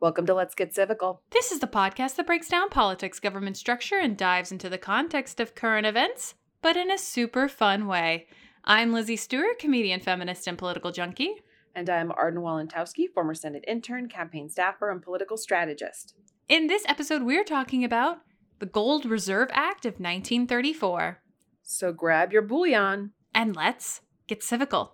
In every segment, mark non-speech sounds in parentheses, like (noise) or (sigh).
welcome to Let's Get Civical. This is the podcast that breaks down politics, government structure, and dives into the context of current events, but in a super fun way. I'm Lizzie Stewart, comedian, feminist, and political junkie. And I'm Arden Walentowski, former Senate intern, campaign staffer, and political strategist. In this episode, we're talking about the Gold Reserve Act of 1934. So grab your bouillon. And let's get civical.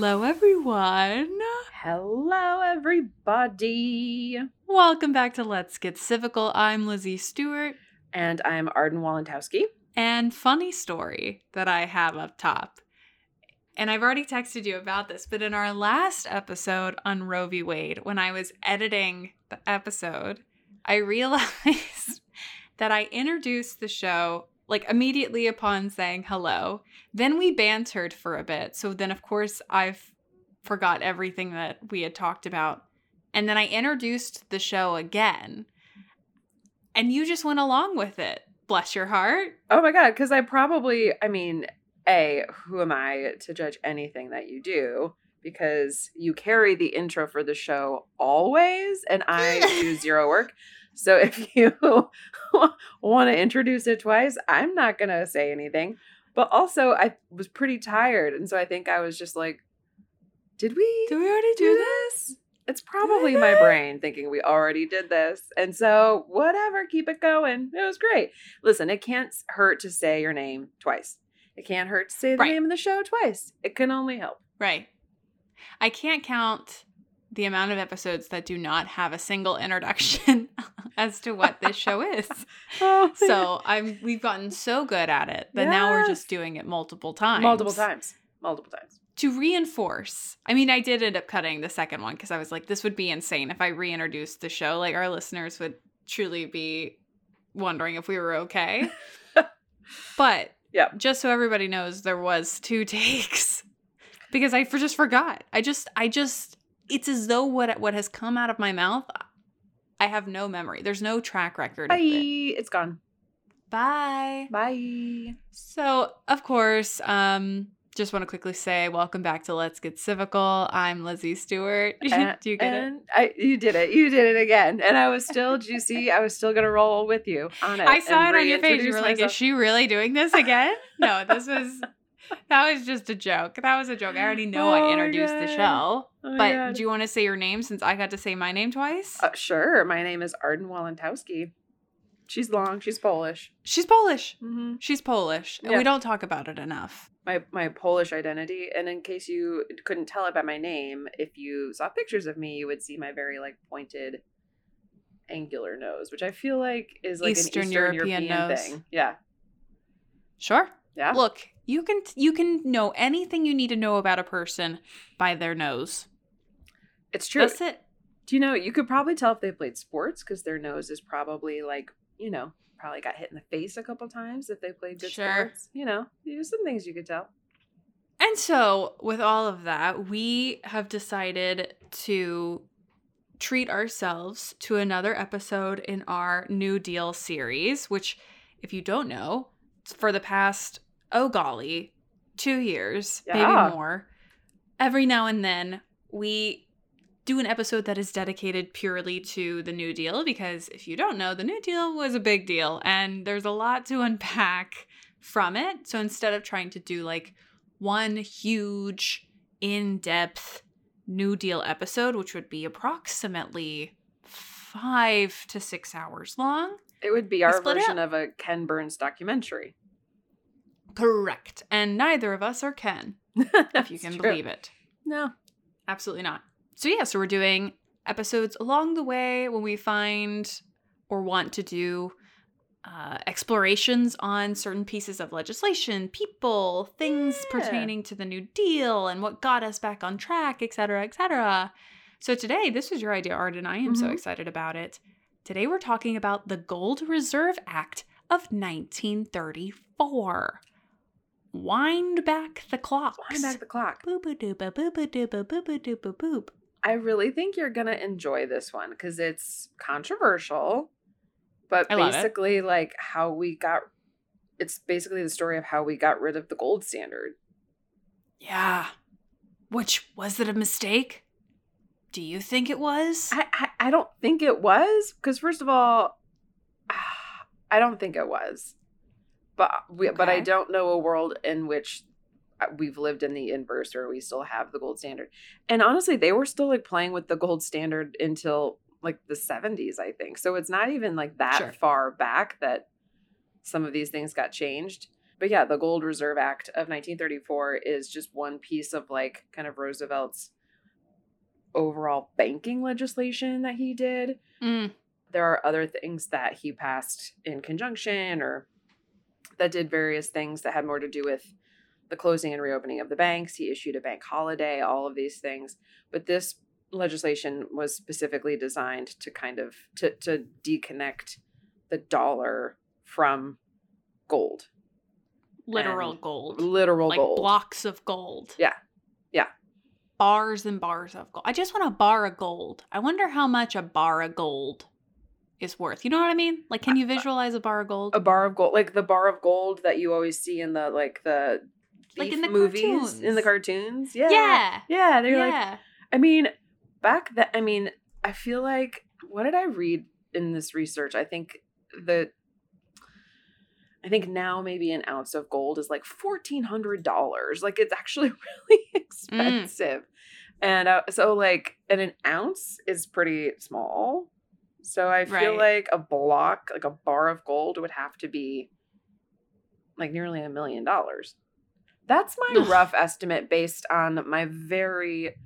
Hello, everyone. Hello, everybody. Welcome back to Let's Get Civical. I'm Lizzie Stewart. And I'm Arden Walentowski. And funny story that I have up top. And I've already texted you about this, but in our last episode on Roe v. Wade, when I was editing the episode, I (laughs) realized that I introduced the show like immediately upon saying hello. Then we bantered for a bit. So then, of course, I've forgot everything that we had talked about. And then I introduced the show again. And you just went along with it. Bless your heart. Oh my God. Because I probably, I mean, A, who am I to judge anything that you do? Because you carry the intro for the show always, and I (laughs) do zero work. So if you (laughs) want to introduce it twice, I'm not going to say anything. But also, I was pretty tired. And so I think I was just like, did we? Did we already do, do this? this? It's probably my brain thinking we already did this. And so, whatever, keep it going. It was great. Listen, it can't hurt to say your name twice. It can't hurt to say the Right. name of the show twice. It can only help. Right. I can't count the amount of episodes that do not have a single introduction (laughs) as to what this show is. (laughs) Oh, So I'm we've gotten so good at it that now we're just doing it multiple times. multiple times. Multiple times. To reinforce. I mean, I did end up cutting the second one because I was like, this would be insane if I reintroduced the show. Like our listeners would truly be wondering if we were okay. (laughs) but yeah, just so everybody knows, there was two takes because I for- just forgot. I just, I just, it's as though what what has come out of my mouth, I have no memory. There's no track record. Bye. Of it. It's gone. Bye. Bye. So, of course, um, just want to quickly say welcome back to Let's Get Civical. I'm Lizzie Stewart. (laughs) And- Do you get it? I, you did it. You did it again. And I was still (laughs) juicy. I was still gonna roll with you on it. I saw it on your face. You were like, myself. "Is she really doing this again?" (laughs) no, this was that was just a joke. That was a joke. I already know Oh I introduced the God. show. Oh but God. do you want to say your name since I got to say my name twice? Uh, sure. My name is Arden Walentowski. She's long. She's Polish. She's Polish. Mm-hmm. She's Polish. And Yeah. we don't talk about it enough. My my Polish identity, and in case you couldn't tell it by my name, if you saw pictures of me, you would see my very like pointed, angular nose, which I feel like is like Eastern an Eastern European European, nose. thing. Yeah, Sure. yeah. Look, you can you can know anything you need to know about a person by their nose. it's true. That's it. Do you know you could probably tell if they played sports because their nose is probably like you know probably got hit in the face a couple times if they played good Sure. sports. You know, there's some things you could tell. And so, with all of that, we have decided to treat ourselves to another episode in our New Deal series, which, if you don't know, for the past, oh golly, two years, Yeah. maybe more, every now and then we do an episode that is dedicated purely to the New Deal because if you don't know, the New Deal was a big deal and there's a lot to unpack from it. So instead of trying to do like one huge, in depth New Deal episode, which would be approximately five to six hours long. It would be our version of a Ken Burns documentary. Correct. And neither of us are Ken, (laughs) if you can believe it. No. Absolutely not. So, yeah, so we're doing episodes along the way when we find or want to do uh, explorations on certain pieces of legislation, people, things Yeah. pertaining to the New Deal and what got us back on track, et cetera, et cetera. So, today, this was your idea, Art, and I am so Mhm. excited about it. Today, we're talking about the Gold Reserve Act of 1934. Wind back the clocks. Wind back the clock. Boop a doop a boop doop a boop doop a boop. I really think you're gonna enjoy this one because it's controversial, but I love it. basically like how we got. It's basically the story of how we got rid of the gold standard. Yeah. Which was it a mistake? Do you think it was? I I, I don't think it was because first of all, (sighs) I don't think it was, but we, but I don't know a world in which uh, we've lived in the inverse where we still have the gold standard. And honestly, they were still like playing with the gold standard until like the 70s, I think. So it's not even like that Sure. far back that some of these things got changed. But yeah, the Gold Reserve Act of 1934 is just one piece of like kind of Roosevelt's overall banking legislation that he did. Mm, There are other things that he passed in conjunction or that did various things that had more to do with the closing and reopening of the banks. He issued a bank holiday, all of these things. But this legislation was specifically designed to kind of to to deconnect the dollar from gold. literal And gold. Literal like gold. blocks of gold. Yeah. Yeah. Bars and bars of gold. I just want a bar of gold. I wonder how much a bar of gold is worth. You know what I mean? Like, can you visualize a bar of gold? a bar of gold like the bar of gold that you always see in the like the Like in the movies in the cartoons. cartoons yeah yeah. yeah they're like i mean back then i mean i feel like what did i read in this research i think the i think now maybe an ounce of gold is like $1400 like it's actually (laughs) really expensive and uh, so like and an ounce is pretty small so i feel Right. like a block like a bar of gold would have to be like nearly a million dollars that's my rough estimate based on my very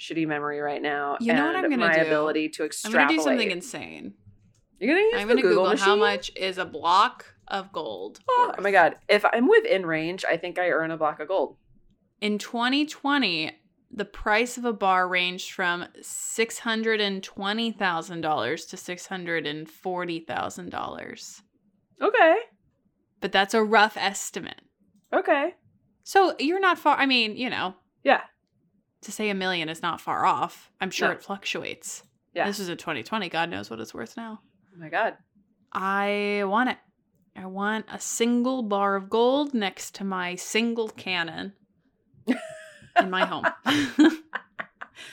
shitty memory right now You know what I'm gonna my do? ability to I'm gonna do something insane. you're gonna use I'm the gonna google, Google, how much is a block of gold. oh, worth. my god if i'm within range i think i earn a block of gold In 2020, the price of a bar ranged from $620,000 to $640,000. okay But that's a rough estimate. okay So you're not far. I mean, you know, yeah to say a million is not far off. I'm sure No. it fluctuates. yeah This is a 2020. God knows what it's worth now. oh my god I want it. I want a single bar of gold next to my single cannon (laughs) in my home (laughs)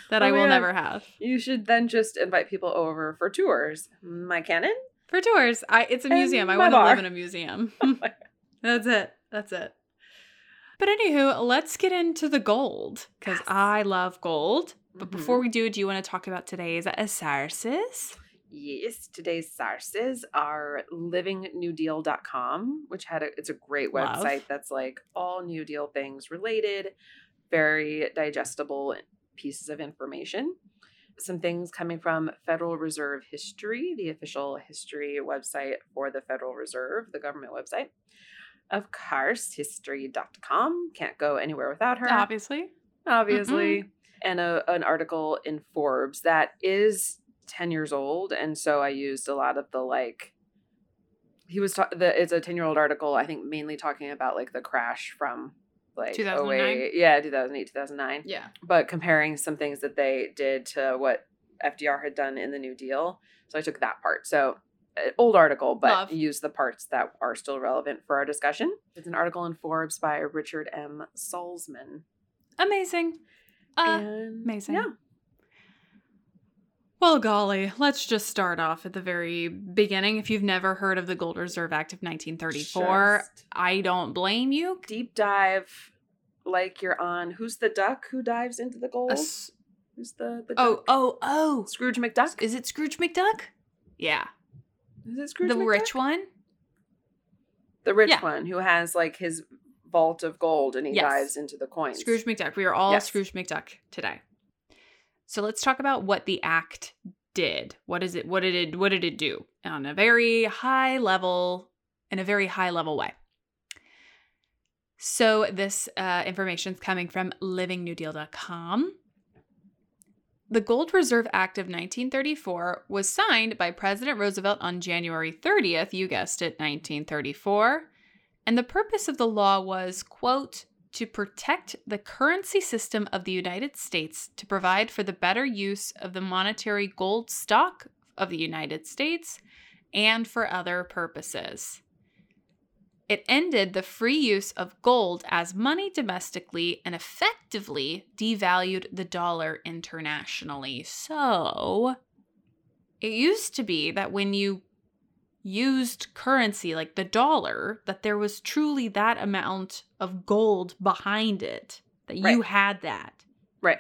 that Oh I will God. never have. you should then just invite people over for tours my cannon For tours, I it's a And museum. I want to live in a museum. (laughs) Oh (laughs) That's it. That's it. But anywho, let's get into the gold because Yes. I love gold. But Mhm. before we do, do you want to talk about today's sources? Yes, today's sources are livingnewdeal.com, which had a it's a great Love. website that's like all New Deal things related, very digestible pieces of information. Some things coming from Federal Reserve History, the official history website for the Federal Reserve, the government website. Of course, history.com. Can't go anywhere without her Obviously. obviously, mm-hmm. and a, an article in Forbes that is 10 years old. And so I used a lot of the like, he was, ta- the, it's a 10 year old article, I think mainly talking about like the crash from like 2009? 08 yeah, 2008, 2009, Yeah. but comparing some things that they did to what FDR had done in the New Deal. So I took that part. So uh, old article, but Love. used the parts that are still relevant for our discussion. It's an article in Forbes by Richard M. Salsman. Amazing. Uh, And amazing. Yeah. Well, golly, let's just start off at the very beginning. If you've never heard of the Gold Reserve Act of 1934, Just I don't blame you. deep dive like you're on Who's the Duck Who Dives into the Gold? S- Who's the, the oh, duck? oh, oh. Scrooge McDuck? Is it Scrooge McDuck? Yeah. Is it Scrooge the McDuck? rich one? The rich Yeah. one who has like his vault of gold and he Yes. dives into the coins. Scrooge McDuck. We are all Yes. Scrooge McDuck today. So let's talk about what the act did. What is it? What did it? What did it do on a very high level? In a very high level way. So this uh, information is coming from LivingNewDeal.com. The Gold Reserve Act of 1934 was signed by President Roosevelt on January 30th, you guessed it, 1934. And the purpose of the law was, quote, to protect the currency system of the United States to provide for the better use of the monetary gold stock of the United States and for other purposes. It ended the free use of gold as money domestically and effectively devalued the dollar internationally. So, it used to be that when you used currency like the dollar, that there was truly that amount of gold behind it, that you had that. Right.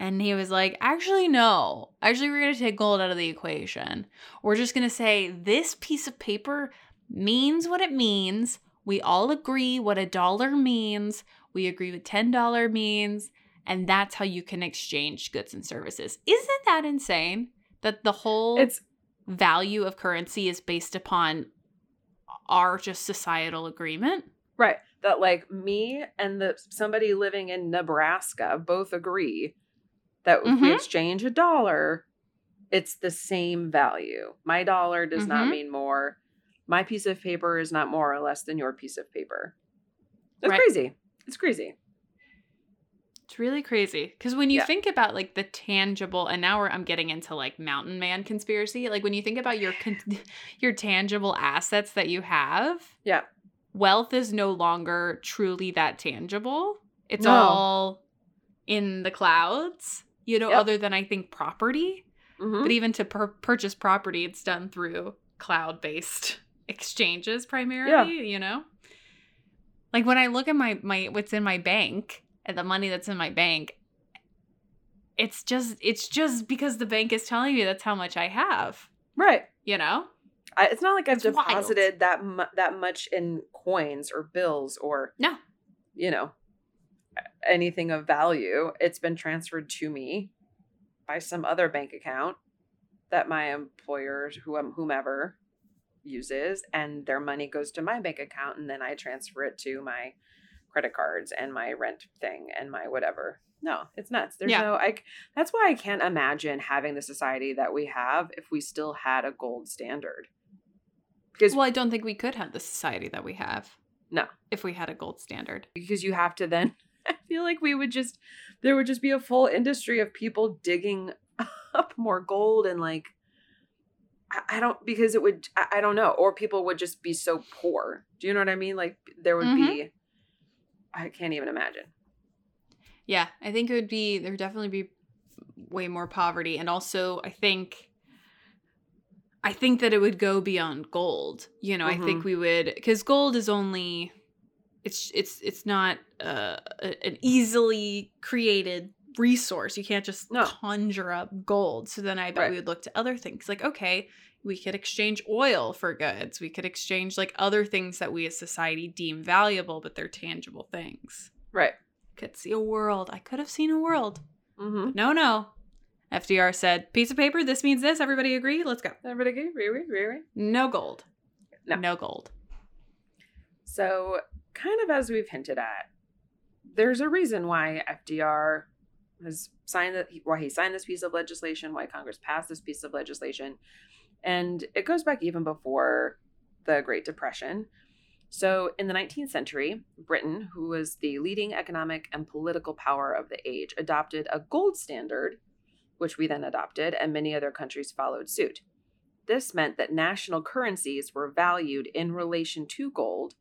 And he was like, actually, no. Actually, we're going to take gold out of the equation. We're just going to say this piece of paper means what it means. We all agree what a dollar means. We agree what $10 means. And that's how you can exchange goods and services. Isn't that insane? That the whole It's value of currency is based upon our just societal agreement. right. That like me and the somebody living in Nebraska both agree that if we Mhm. exchange a dollar, it's the same value. My dollar does not Mhm. mean more. My piece of paper is not more or less than your piece of paper. It's Right. crazy. It's crazy. It's really crazy because when you Yeah. think about like the tangible, and now we're, I'm getting into like mountain man conspiracy. Like when you think about your con- (laughs) your tangible assets that you have, Yeah. wealth is no longer truly that tangible. It's No. all in the clouds. You know, Yep. other than I think property. Mhm. But even to pur- purchase property, it's done through cloud based (laughs) exchanges primarily, you know? Like when I look at my, my what's in my bank and the money that's in my bank, it's just it's just because the bank is telling me that's how much I have, Right. you know? I, it's not like I've It's wild. deposited that mu- that much in coins or bills or No. you know anything of value. It's been transferred to me by some other bank account that my employer, whom um, whomever uses, and their money goes to my bank account, and then I transfer it to my credit cards and my rent thing and my whatever. No, it's nuts. There's Yeah. no I. c- That's why I can't imagine having the society that we have if we still had a gold standard. Because Well, I don't think we could have the society that we have. No. If we had a gold standard. because you have to then (laughs) I feel like we would just there would just be a full industry of people digging (laughs) up more gold and like I, don't because it would I, I don't know or people would just be so poor. Do you know what I mean? Like there would be mm-hmm. I can't even imagine. Yeah, I think it would be there would definitely be way more poverty and also I think I think that it would go beyond gold. You know, I think we would cuz gold is only it's it's it's not uh, a- an easily created resource. You can't just No. conjure up gold. So then I bet Right. we would look to other things. Like, okay, we could exchange oil for goods. We could exchange like other things that we as society deem valuable, but they're tangible things. Right. Could see a world. I could have seen a world. Mm-hmm. No, no. FDR said, piece of paper, this means this. Everybody agree? Let's go. Everybody agree? Agree? Agree? Agree? No gold. No. No gold. So, kind of as we've hinted at, there's a reason why FDR has signed that why he signed this piece of legislation, why Congress passed this piece of legislation, and it goes back even before the Great Depression. So, in the 19th century, Britain, who was the leading economic and political power of the age, adopted a gold standard, which we then adopted, and many other countries followed suit. This meant that national currencies were valued in relation to gold,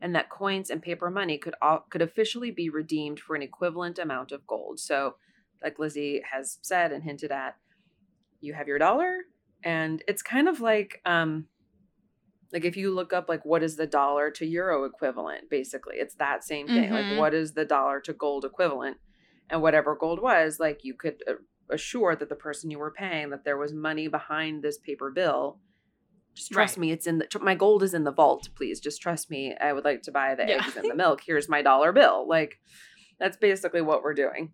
and that coins and paper money could all, could officially be redeemed for an equivalent amount of gold. So, like Lizzie has said and hinted at, you have your dollar, and it's kind of like um, like if you look up like what is the dollar to euro equivalent, basically, it's that same thing. Mhm. Like what is the dollar to gold equivalent, and whatever gold was, like you could uh, assure that the person you were paying that there was money behind this paper bill. Just trust Right. me, it's in the my gold is in the vault. Please, just trust me. I would like to buy the Yeah. eggs and the (laughs) milk. Here's my dollar bill. Like that's basically what we're doing.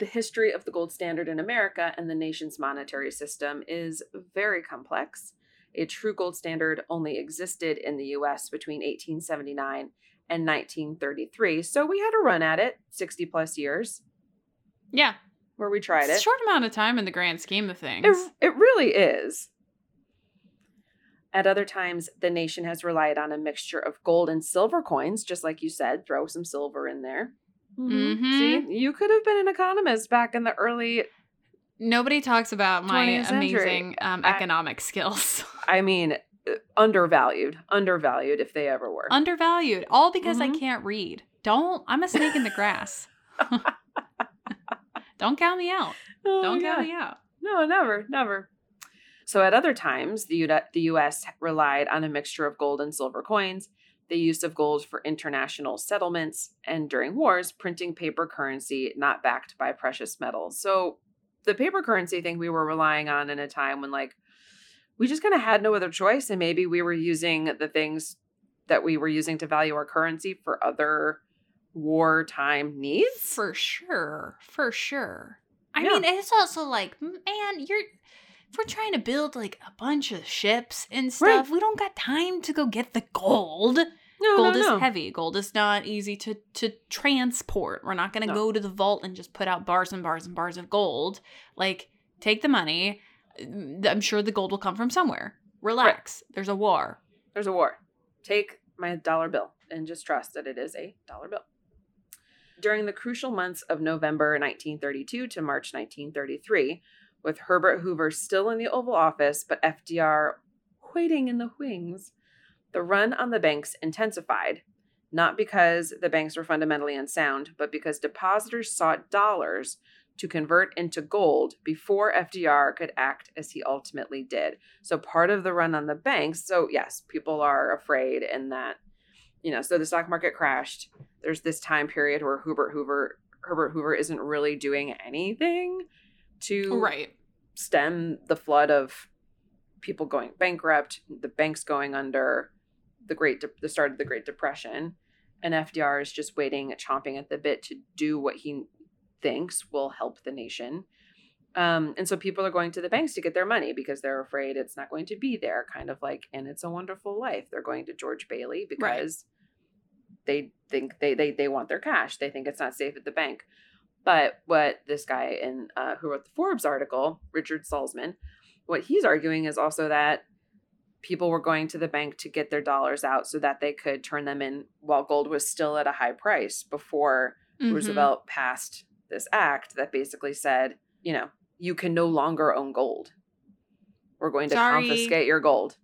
The history of the gold standard in America and the nation's monetary system is very complex. A true gold standard only existed in the US between 1879 and 1933. So we had a run at it, 60 plus years, Yeah. where we tried It's a it. short amount of time in the grand scheme of things. It, it really is. At other times, the nation has relied on a mixture of gold and silver coins, just like you said, throw some silver in there. Mhm. See, you could have been an economist back in the early, Nobody talks about my amazing um, I- economic skills. (laughs) I mean, uh, undervalued, undervalued if they ever were. Undervalued. All because I Mhm. can't read. Don't. I'm a snake in the grass. (laughs) Don't count me out. Oh Don't count God. me out. No, never, never. So at other times, the, U- the U.S. relied on a mixture of gold and silver coins, the use of gold for international settlements, and during wars, printing paper currency not backed by precious metals. So the paper currency thing we were relying on in a time when, like, we just kind of had no other choice, and maybe we were using the things that we were using to value our currency for other wartime needs. For sure. For sure. I Yeah. mean, it's also like, man, you're. If we're trying to build like a bunch of ships and stuff, we don't got time to go get the gold. No, gold no, is no. heavy. Gold is not easy to to transport. We're not going to go to the vault and just put out bars and bars and bars of gold. Like, take the money. I'm sure the gold will come from somewhere. Relax. There's a war. There's a war. Take my dollar bill and just trust that it is a dollar bill. During the crucial months of November 1932 to March 1933, with Herbert Hoover still in the Oval Office but FDR waiting in the wings, the run on the banks intensified, not because the banks were fundamentally unsound, but because depositors sought dollars to convert into gold before FDR could act as he ultimately did. So part of the run on the banks, so yes, people are afraid in that, you know, so the stock market crashed. There's this time period where Hubert Hoover Herbert Hoover isn't really doing anything to Right. stem the flood of people going bankrupt, the banks going under, the great De- the start of the Great Depression, and FDR is just waiting, chomping at the bit to do what he thinks will help the nation. Um, and so people are going to the banks to get their money because they're afraid it's not going to be there, kind of like in It's a Wonderful Life. They're going to George Bailey because they think they, they they want their cash. They think it's not safe at the bank. But what this guy in uh, who wrote the Forbes article, Richard Salsman, what he's arguing is also that people were going to the bank to get their dollars out so that they could turn them in while gold was still at a high price before Mhm. Roosevelt passed this act that basically said, you know, you can no longer own gold. We're going to Sorry. confiscate your gold.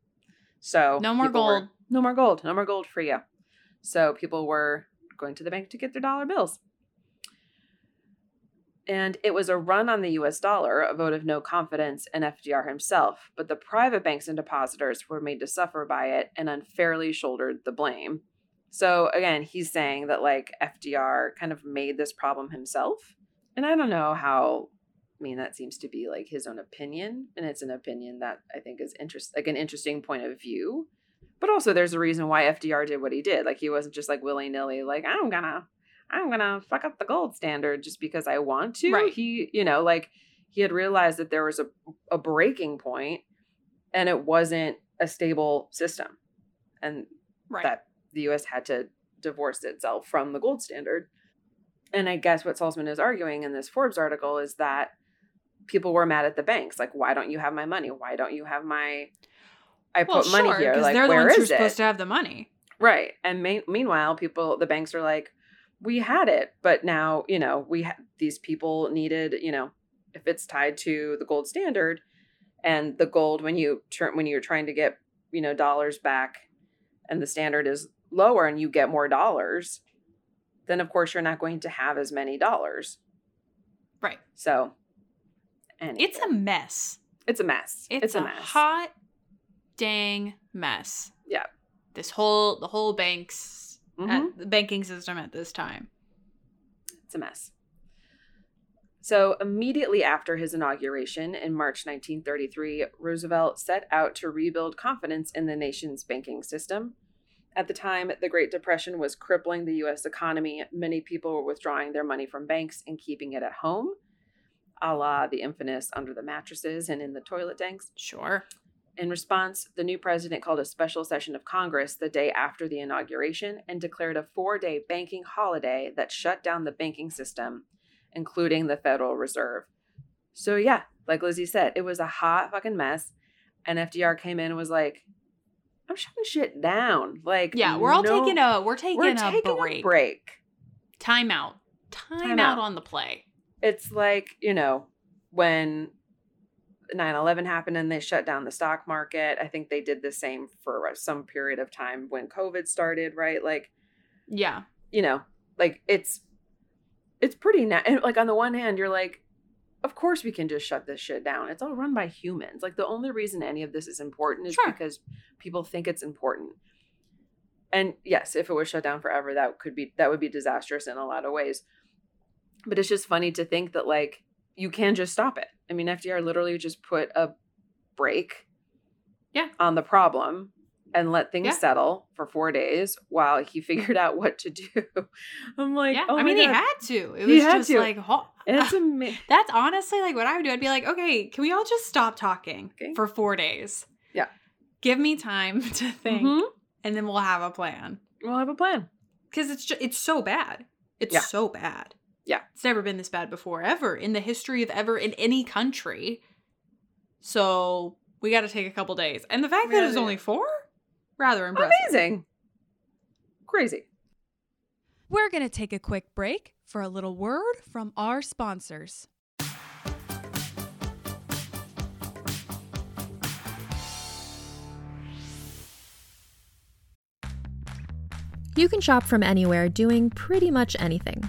So No more people were- gold. no more gold. No more gold for you. So people were going to the bank to get their dollar bills. And it was a run on the US dollar, a vote of no confidence in FDR himself, but the private banks and depositors were made to suffer by it and unfairly shouldered the blame. So again, he's saying that like FDR kind of made this problem himself and I don't know how. I mean, that seems to be like his own opinion, and it's an opinion that I think is interest like an interesting point of view. But also, there's a reason why FDR did what he did. Like he wasn't just like willy nilly, like I'm gonna, I'm gonna fuck up the gold standard just because I want to. Right. He, you know, like he had realized that there was a a breaking point, and it wasn't a stable system, and Right. that the U.S. had to divorce itself from the gold standard. And I guess what Salsman is arguing in this Forbes article is that people were mad at the banks. Like, why don't you have my money? Why don't you have my? I well, put money sure, here. 'cause Like, they're the where ones who are is it? supposed to have the money. Right. And me- meanwhile, people, the banks are like, we had it, but now, you know, we ha- these people needed, you know, if it's tied to the gold standard and the gold when you turn when you're trying to get, you know, dollars back and the standard is lower and you get more dollars, then of course you're not going to have as many dollars. Right. So, and It's a mess. it's a mess. It's, a, mess. hot dang mess. Yeah. This whole the whole banks Mhm. at, the banking system at this time. It's a mess. So, immediately after his inauguration in March 1933, Roosevelt set out to rebuild confidence in the nation's banking system. At the time, the Great Depression was crippling the U.S. economy. Many people were withdrawing their money from banks and keeping it at home, a la the infamous under the mattresses and in the toilet tanks. Sure. In response, the new president called a special session of Congress the day after the inauguration and declared a four day banking holiday that shut down the banking system, including the Federal Reserve. So, yeah, like Lizzie said, it was a hot fucking mess. And FDR came in and was like, I'm shutting shit down. Like, Yeah, we're all no- taking a we're taking, we're a, taking break. a break. Time out. Time, Time out out. on the play. It's like, you know, when 9 11 happened and they shut down the stock market. I think they did the same for some period of time when COVID started, right? Like, Yeah. you know, like it's it's pretty na- and like on the one hand you're like of course we can just shut this shit down. It's all run by humans. Like the only reason any of this is important is Sure. because people think it's important. And yes, if it was shut down forever that could be that would be disastrous in a lot of ways. But it's just funny to think that like you can just stop it. I mean, FDR literally just put a break Yeah. on the problem and let things Yeah. settle for four days while he (laughs) figured out what to do. (laughs) I'm like, yeah. oh I mean, he had to. It was just to. like, ho- it's (laughs) amazing. that's honestly like what I would do. I'd be like, okay, can we all just stop talking Okay. for four days? Yeah. Give me time to think, Mhm. and then we'll have a plan. We'll have a plan. Because it's just, it's so bad. It's Yeah. so bad. Yeah. It's never been this bad before, ever in the history of ever in any country. So we got to take a couple days, and the fact We that gotta it was only four, rather impressive. Amazing. Crazy. We're going to take a quick break for a little word from our sponsors. You can shop from anywhere doing pretty much anything.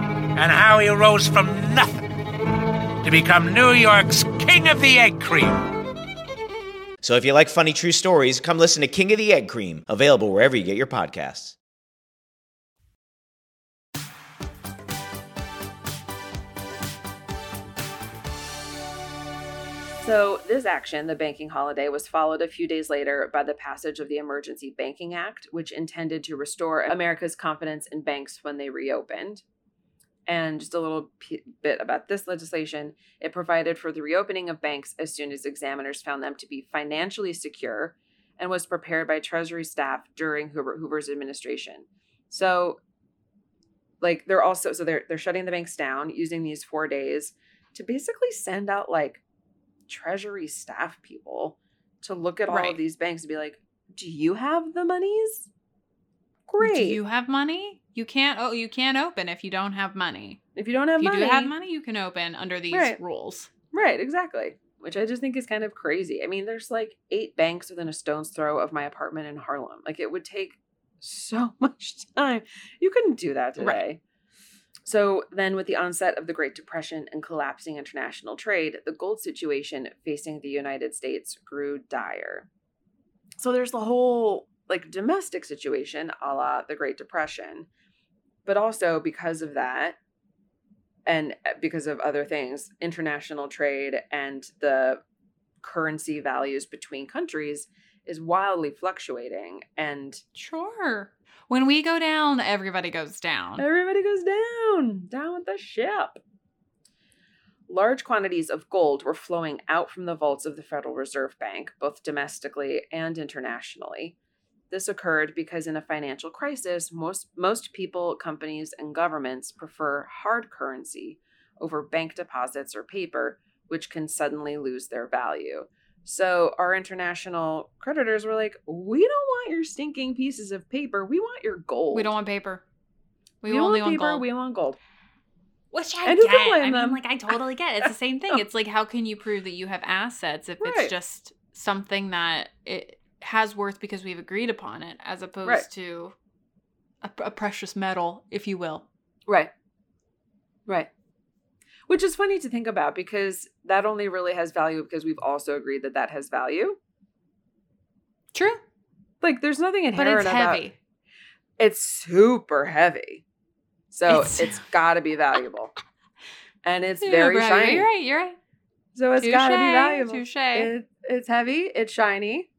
and how he rose from nothing to become New York's King of the Egg Cream. So if you like funny true stories, come listen to King of the Egg Cream, available wherever you get your podcasts. So, this action, the banking holiday, was followed a few days later by the passage of the Emergency Banking Act, which intended to restore America's confidence in banks when they reopened. And just a little p- bit about this legislation it provided for the reopening of banks as soon as examiners found them to be financially secure and was prepared by Treasury staff during Hoover, Hoover's administration. So, like, they're also, so they're, they're shutting the banks down using these four days to basically send out like treasury staff people to look at all Right. of these banks and be like, "Do you have the monies?" Great. Do you have money? You can't. Oh, you can't open if you don't have money. if you don't have If you money, do have money, you can open under these Right. rules. right? Exactly. Which I just think is kind of crazy. I mean, there's like eight banks within a stone's throw of my apartment in Harlem. Like it would take so (laughs) much time. You couldn't do that today. Right. So then, with the onset of the Great Depression and collapsing international trade, the gold situation facing the United States grew dire. So there's the whole like domestic situation a la the Great Depression. But also because of that, and uh, because of other things, international trade and the currency values between countries is wildly fluctuating. And Sure. When we go down, everybody goes down. Everybody goes down, down with the ship. Large quantities of gold were flowing out from the vaults of the Federal Reserve Bank, both domestically and internationally. This occurred because in a financial crisis, most, most people, companies, and governments prefer hard currency over bank deposits or paper, which can suddenly lose their value. So our international creditors were like, "We don't want your stinking pieces of paper. We want your gold. We don't want paper. We, We only want want gold. We want gold." Which I And get. I them? mean, like I totally get. It. It's the (laughs) same thing. It's like how can you prove that you have assets if Right. it's just something that it has worth because we've agreed upon it, as opposed Right. to a, a precious metal, if you will. Right. Right. Which is funny to think about because that only really has value because we've also agreed that that has value. True, Like there's nothing but inherent it's about heavy. It's super heavy. So It's- it's (laughs) got to be valuable. And it's Yeah, very shiny. You're right. You're right. So it's got to be valuable. touche. It, it's heavy, it's shiny.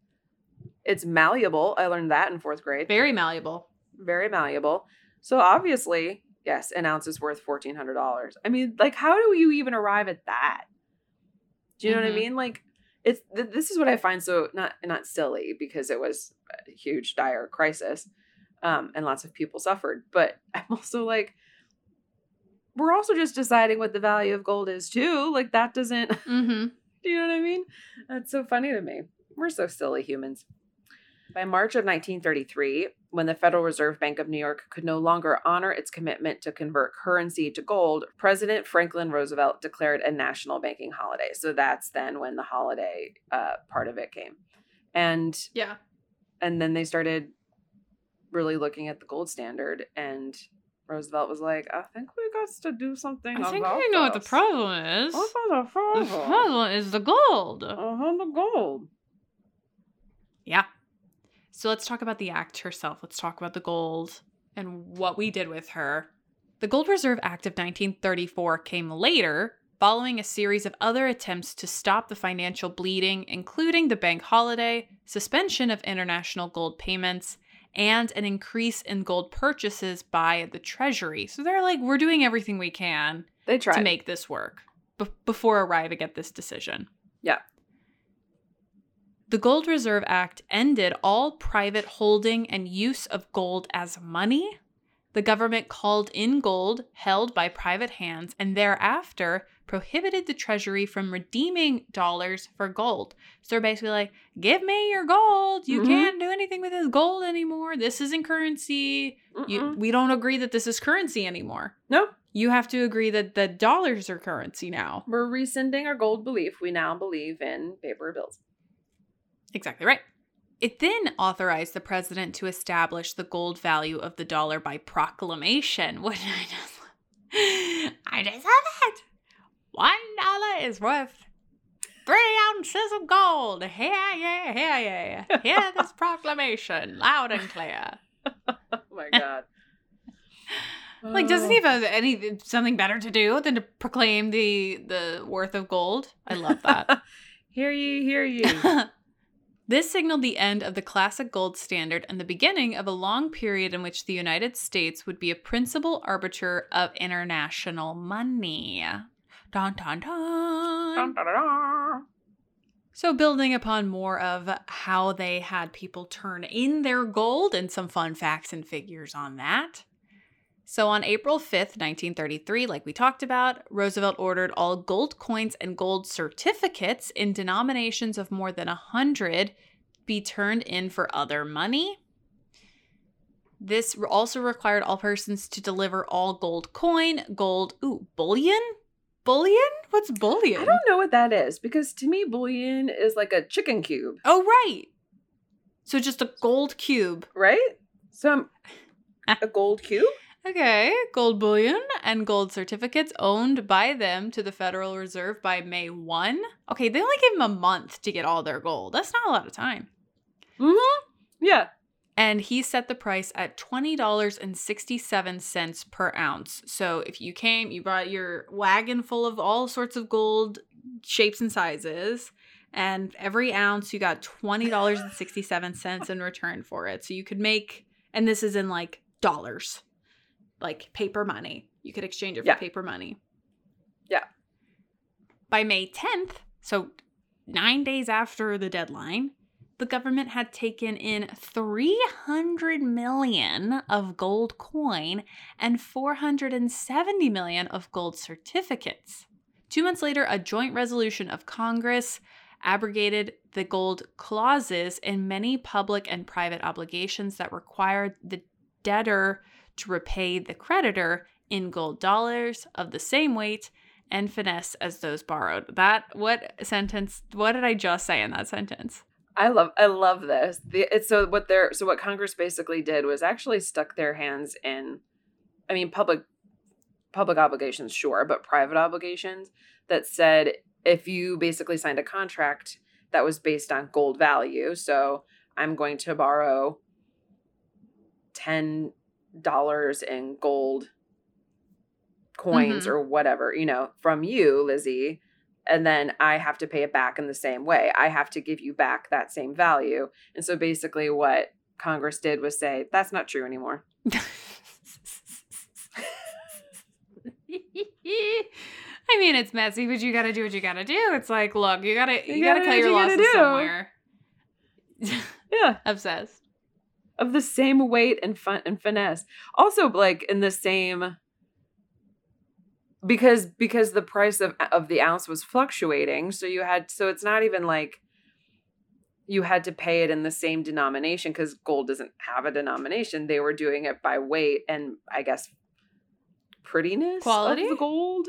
It's malleable. I learned that in 4th grade. Very malleable. very malleable. So obviously, yes, an ounce is worth fourteen hundred dollars. I mean, like, how do you even arrive at that? Do you know what I Mhm. mean? Like, it's th- this is what I find so not not silly because it was a huge dire crisis, um, and lots of people suffered. But (laughs) I'm also like, we're also just deciding what the value of gold is too. Like that doesn't. Mm-hmm. (laughs) Do you know what I mean? That's so funny to me. We're so silly humans. By March of 1933, when the Federal Reserve Bank of New York could no longer honor its commitment to convert currency to gold, President Franklin Roosevelt declared a national banking holiday. So that's then when the holiday uh, part of it came. And Yeah. and then they started really looking at the gold standard and Roosevelt was like, I think we got to do something I think I know what the problem is. What's the problem? The problem? problem is the gold. Uh-huh, the gold. Yeah. So let's talk about the act herself. Let's talk about the gold and what we did with her. The Gold Reserve Act of 1934 came later, following a series of other attempts to stop the financial bleeding, including the bank holiday, suspension of international gold payments, and an increase in gold purchases by the Treasury. So they're like, we're doing everything we can They tried. to make this work b- before arriving at this decision. Yeah. The Gold Reserve Act ended all private holding and use of gold as money, The government called in gold held by private hands and thereafter prohibited the treasury from redeeming dollars for gold. So they're basically like, give me your gold. You Mhm. can't do anything with this gold anymore. This isn't currency. You, we don't agree that this is currency anymore. No, You have to agree that the dollars are currency now. we're rescinding our gold belief. We now believe in paper bills. Exactly right. It then authorized the president to establish the gold value of the dollar by proclamation, (laughs) which I just, I just love it. One dollar is worth three ounces of gold. Hear yeah, hear yeah. Hear this (laughs) proclamation loud and clear. (laughs) Oh my god. Like, doesn't he Oh. have any something better to do than to proclaim the the worth of gold? I love that. Hear ye, hear ye. This signaled the end of the classic gold standard and the beginning of a long period in which the United States would be a principal arbiter of international money. Dun, dun, dun. Dun, dun, dun. So, building upon more of how they had people turn in their gold and some fun facts and figures on that. So, on April 5th, 1933, like we talked about, Roosevelt ordered all gold coins and gold certificates in denominations of more than 100 be turned in for other money. This also required all persons to deliver all gold coin, gold, ooh, bullion? Bullion? What's bullion? I don't know what that is because to me, bullion is like a chicken cube, Oh, right. So just a gold cube. right? So I'm- (laughs) a gold cube? Okay, gold bullion and gold certificates owned by them to the Federal Reserve by May 1. Okay, they only gave them a month to get all their gold. That's not a lot of time. Mm-hmm. Yeah. And he set the price at $20.67 per ounce. So if you came, you brought your wagon full of all sorts of gold shapes and sizes, and every ounce you got $20.67 in return for it. So you could make, and this is in like dollars, like paper money. You could exchange it for Yeah. paper money. Yeah. By May 10th, so nine days after the deadline, the government had taken in 300 million of gold coin and 470 million of gold certificates. Two months later, a joint resolution of Congress abrogated the gold clauses in many public and private obligations that required the debtor to repay the creditor in gold dollars of the same weight and finesse as those borrowed. That what sentence what did I just say in that sentence? I love I love this. The, it's so what they're so what Congress basically did was actually stuck their hands in I mean public public obligations sure, but private obligations that said if you basically signed a contract that was based on gold value, so I'm going to borrow $10 in gold coins Mhm. or whatever, you know, from you, Lizzie, and then I have to pay it back in the same way. I have to give you back that same value. And so basically what Congress did was say that's not true anymore. (laughs) I mean, it's messy, but you got to do what you got to do. It's like, look, you got to you, You got to cut your you losses somewhere. (laughs) Yeah. Obsessed. Of the same weight and fun and finesse. Also like in the same because because the price of of the ounce was fluctuating, so you had so it's not even like you had to pay it in the same denomination because gold doesn't have a denomination. They were doing it by weight and I guess prettiness Quality? of the gold,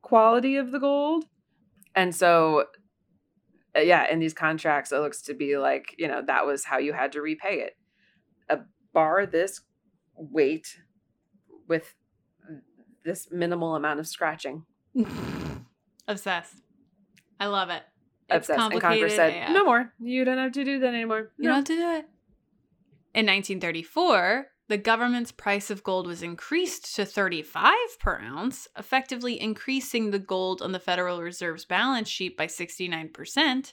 quality of the gold, and so uh, yeah, in these contracts, it looks to be like you know that was how you had to repay it. A bar this weight with this minimal amount of scratching. (laughs) Obsessed. I love it. It's Obsessed. And Congress said. "No more. You don't have to do that anymore. You don't have to do it. In 1934, the government's price of gold was increased to 35 per ounce, effectively increasing the gold on the Federal Reserve's balance sheet by 69%.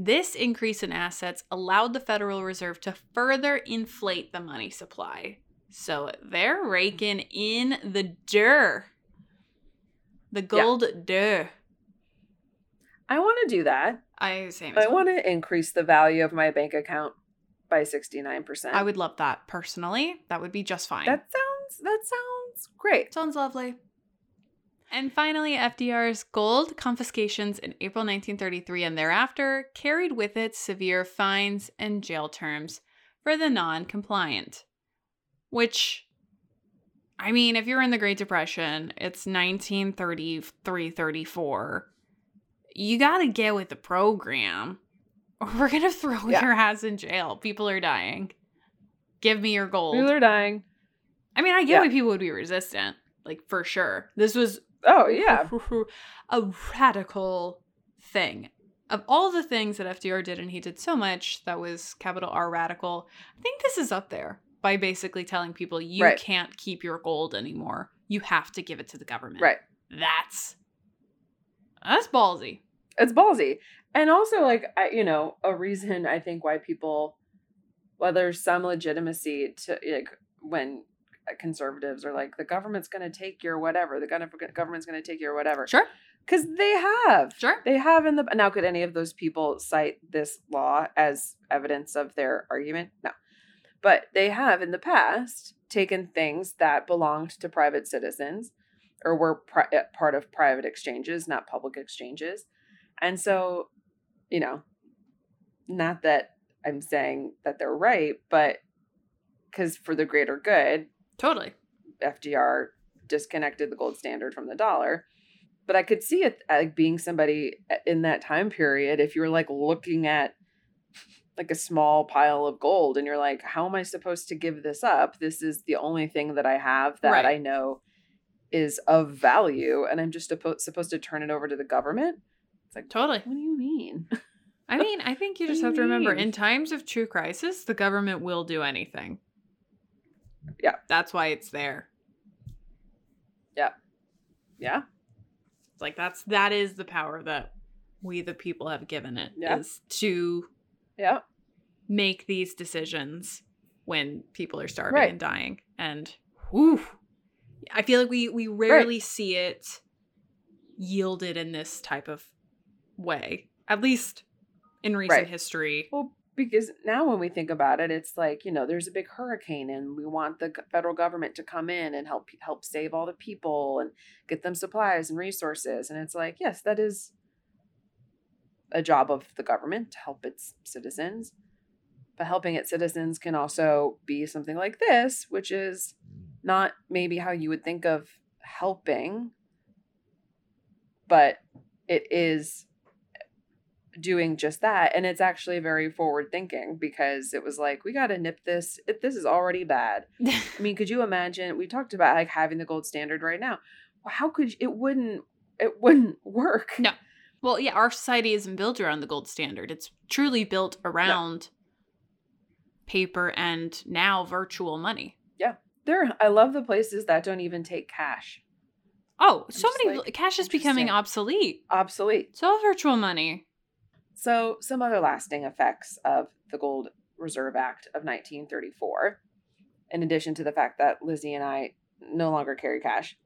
This increase in assets allowed the Federal Reserve to further inflate the money supply. So they're raking in the dur. The gold dur. I want to do that. I same I well. want to increase the value of my bank account. by 69%. I would love that personally. That would be just fine. That sounds that sounds great. Sounds lovely. And finally, FDR's gold confiscations in April 1933 and thereafter carried with it severe fines and jail terms for the non compliant. Which, I mean, if you're in the Great Depression, it's 1933 34. You gotta get with the program, or (laughs) we're gonna throw Yeah. your ass in jail. People are dying. Give me your gold. People are dying. I mean, I get Yeah. why people would be resistant, like for sure. This was Oh, yeah. (laughs) a radical thing. Of all the things that FDR did, and he did so much that was capital R radical, I think this is up there by basically telling people you Right. can't keep your gold anymore. You have to give it to the government. Right. That's that's ballsy. It's ballsy. And also like I, you know, a reason I think why people well there's some legitimacy to like when conservatives are like the government's going to take your whatever, the gov- government's going to take your whatever. Sure. Cuz they have. Sure. They have in the now could any of those people cite this law as evidence of their argument? No. But they have in the past taken things that belonged to private citizens or were pri- uh, part of private exchanges, not public exchanges. And so, you know, not that I'm saying that they're right, but because for the greater good, Totally. FDR disconnected the gold standard from the dollar. But I could see it like being somebody uh, in that time period. If you were like looking at like a small pile of gold and you're like, how am I supposed to give this up? This is the only thing that I have that Right. I know is of value, and I'm just supposed to turn it over to the government. It's like, Totally. what do you mean? I mean, I think you (laughs) just have to remember in times of true crisis, the government will do anything. Yeah. That's why it's there. yeah, yeah, It's like that's that is the power that we the people have given it is Yeah. to yeah. make these decisions when people are starving Right. and dying. And whew, I feel like we we rarely see it yielded in this type of way. At least in recent Right. history. Well, because now when we think about it, it's like you know, there's a big hurricane, and we want the federal government to come in and help help save all the people and get them supplies and resources. And it's like, yes, that is a job of the government to help its citizens. But helping its citizens can also be something like this, which is not maybe how you would think of helping, but it is doing just that and it's actually very forward thinking because it was like we got to nip this it, this is already bad (laughs) i mean could you imagine we talked about like having the gold standard right now well, how could it wouldn't it wouldn't (laughs) work No. Well, yeah, our society isn't built around the gold standard. It's truly built around paper and now virtual money. yeah there i love the places that don't even take cash Oh, so many like, cash is becoming obsolete. obsolete So virtual money. So, some other lasting effects of the Gold Reserve Act of 1934, in addition to the fact that Lizzie and I no longer carry cash.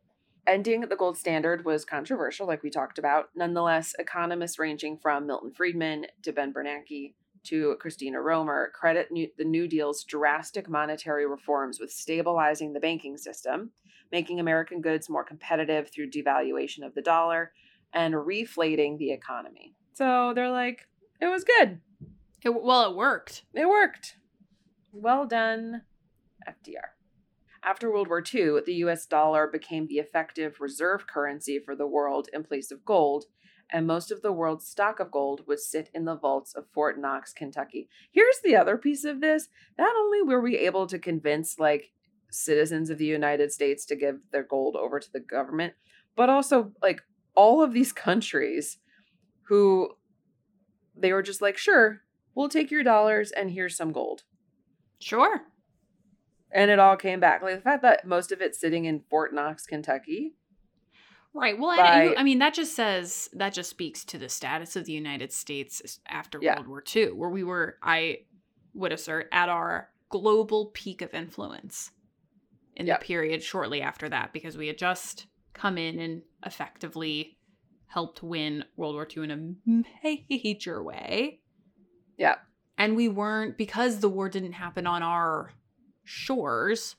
Ending the gold standard was controversial, like we talked about. Nonetheless, economists ranging from Milton Friedman to Ben Bernanke to Christina Romer credit new, the New Deal's drastic monetary reforms with stabilizing the banking system, making American goods more competitive through devaluation of the dollar, and reflating the economy. So they're like, it was good. It, well, it worked. It worked. Well done, FDR. After World War II, the US dollar became the effective reserve currency for the world in place of gold, and most of the world's stock of gold would sit in the vaults of Fort Knox, Kentucky. Here's the other piece of this. Not only were we able to convince like citizens of the United States to give their gold over to the government, but also like all of these countries who they were just like, sure, we'll take your dollars and here's some gold. Sure. And it all came back. Like the fact that most of it's sitting in Fort Knox, Kentucky. Right. Well, By- and I mean, that just says that just speaks to the status of the United States after Yeah. World War II, where we were, I would assert, at our global peak of influence in Yeah. the period shortly after that, because we had just come in and effectively helped win World War II in a major way. Yeah. and we weren't because the war didn't happen on our shores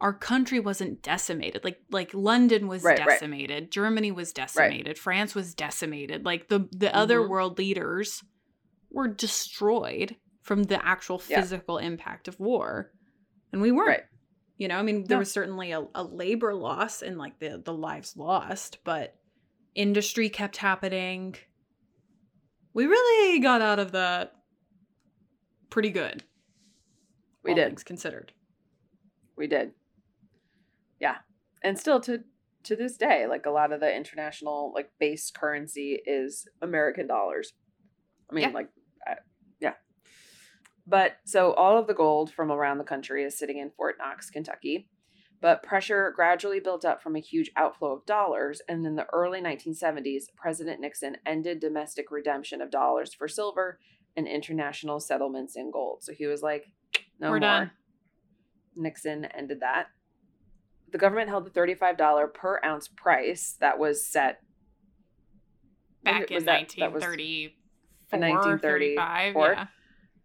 our country wasn't decimated like like london was Right, right. decimated germany was decimated france was decimated like the the other Mhm. world leaders were destroyed from the actual Yeah. physical impact of war and we weren't Right. you know i mean there No. was certainly a, a labor loss and like the the lives lost but industry kept happening we really got out of that pretty good We did. things considered We did. Yeah. And still to to this day, like a lot of the international like base currency is American dollars. I mean, Yeah. like uh, yeah. But so all of the gold from around the country is sitting in Fort Knox, Kentucky. But pressure gradually built up from a huge outflow of dollars, and in the early 1970s, President Nixon ended domestic redemption of dollars for silver and international settlements in gold. So he was like, "No We're more." done. Nixon ended that. The government held the $35 per ounce price that was set back was in that- that was 1934 in 1934. yeah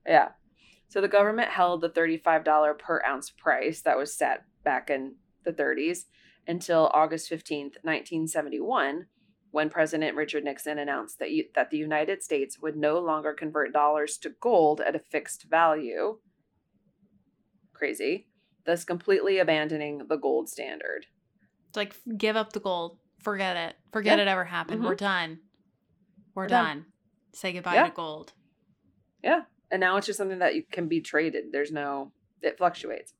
Yeah. So the government held the $35 per ounce price that was set back in the 30s until August 15th, 1971, when President Richard Nixon announced that, you, that the United States would no longer convert dollars to gold at a fixed value. Crazy. Thus completely abandoning the gold standard. it's like give up the gold forget it forget it ever happened we're Mhm. done we're, We're done. done. say goodbye Yeah. to gold Yeah. And now it's just something that you can be traded. There's no, it fluctuates.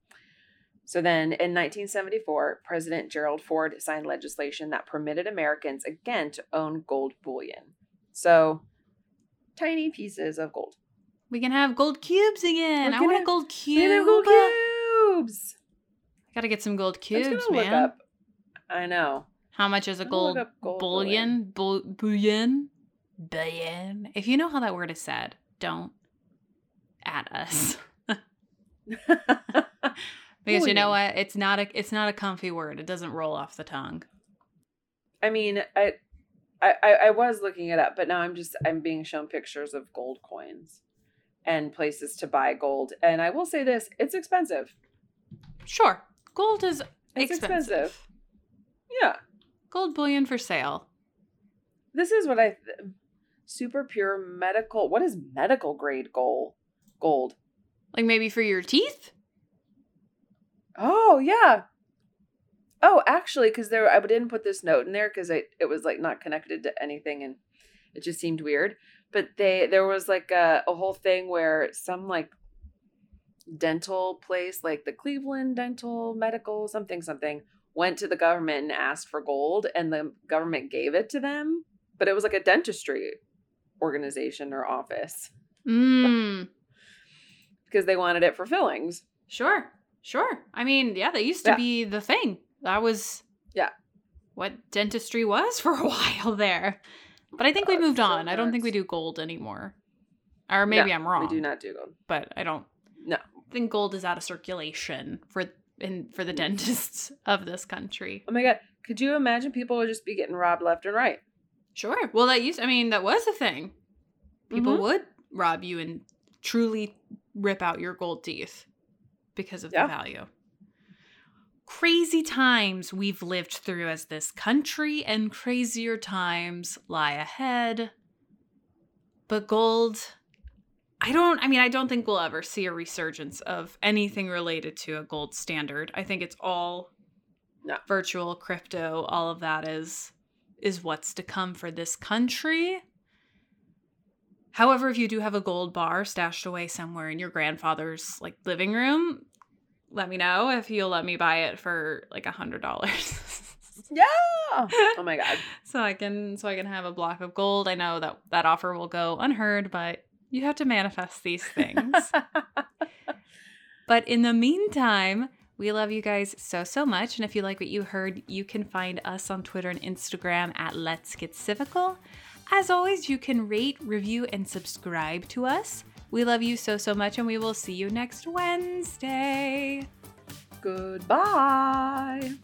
So then in 1974, President Gerald Ford signed legislation that permitted Americans again to own gold bullion. So tiny pieces of gold. we can have gold cubes again i want a gonna- gold We cube have gold cubes. I gotta get some gold cubes man up. I know. how much is a I'm gonna look gold, gold bullion Bull- bullion bullion if you know how that word is said don't at us (laughs) (laughs) (laughs) because you know what it's not a it's not a comfy word it doesn't roll off the tongue I mean, I, I, I- was looking it up, but now I'm just I'm being shown pictures of gold coins and places to buy gold. And I will say this: it's expensive. Sure. Gold is It's expensive. expensive. Yeah, Gold bullion for sale. this is what I th- super pure medical. What is medical grade gold? Gold. Like maybe for your teeth? Oh yeah. Oh, actually, because there I didn't put this note in there because it it was like not connected to anything and it just seemed weird. But they there was like a, a whole thing where some like dental place, like the Cleveland Dental Medical something something, went to the government and asked for gold, and the government gave it to them. But it was like a dentistry organization or office (laughs) Mmm. because they wanted it for fillings. Sure. Sure. I mean, yeah, that used to Yeah. be the thing. That was Yeah. what dentistry was (laughs) for a while there. But I think we God, moved so on. I don't think we do gold anymore. Or maybe No, I'm wrong. We do not do gold. But I don't No. think gold is out of circulation for in for the dentists of this country. Oh my god, could you imagine people would just be getting robbed left and right? Sure. Well, that used. I mean, that was a thing. People Mhm. would rob you and truly rip out your gold teeth because of Yeah. the value. Crazy times we've lived through as this country, and crazier times lie ahead. But gold, I don't. I mean, I don't think we'll ever see a resurgence of anything related to a gold standard. I think it's all No. virtual crypto. All of that is is what's to come for this country. However, if you do have a gold bar stashed away somewhere in your grandfather's like living room, let me know if you'll let me buy it for like a hundred dollars. Yeah. Oh my god. (laughs) so I can so I can have a block of gold. I know that that offer will go unheard, but you have to manifest these things. (laughs) but in the meantime, we love you guys so so much, and if you like what you heard, you can find us on Twitter and Instagram at Let's Get Civical. As always, you can rate, review, and subscribe to us. We love you so so much, and we will see you next Wednesday. Goodbye.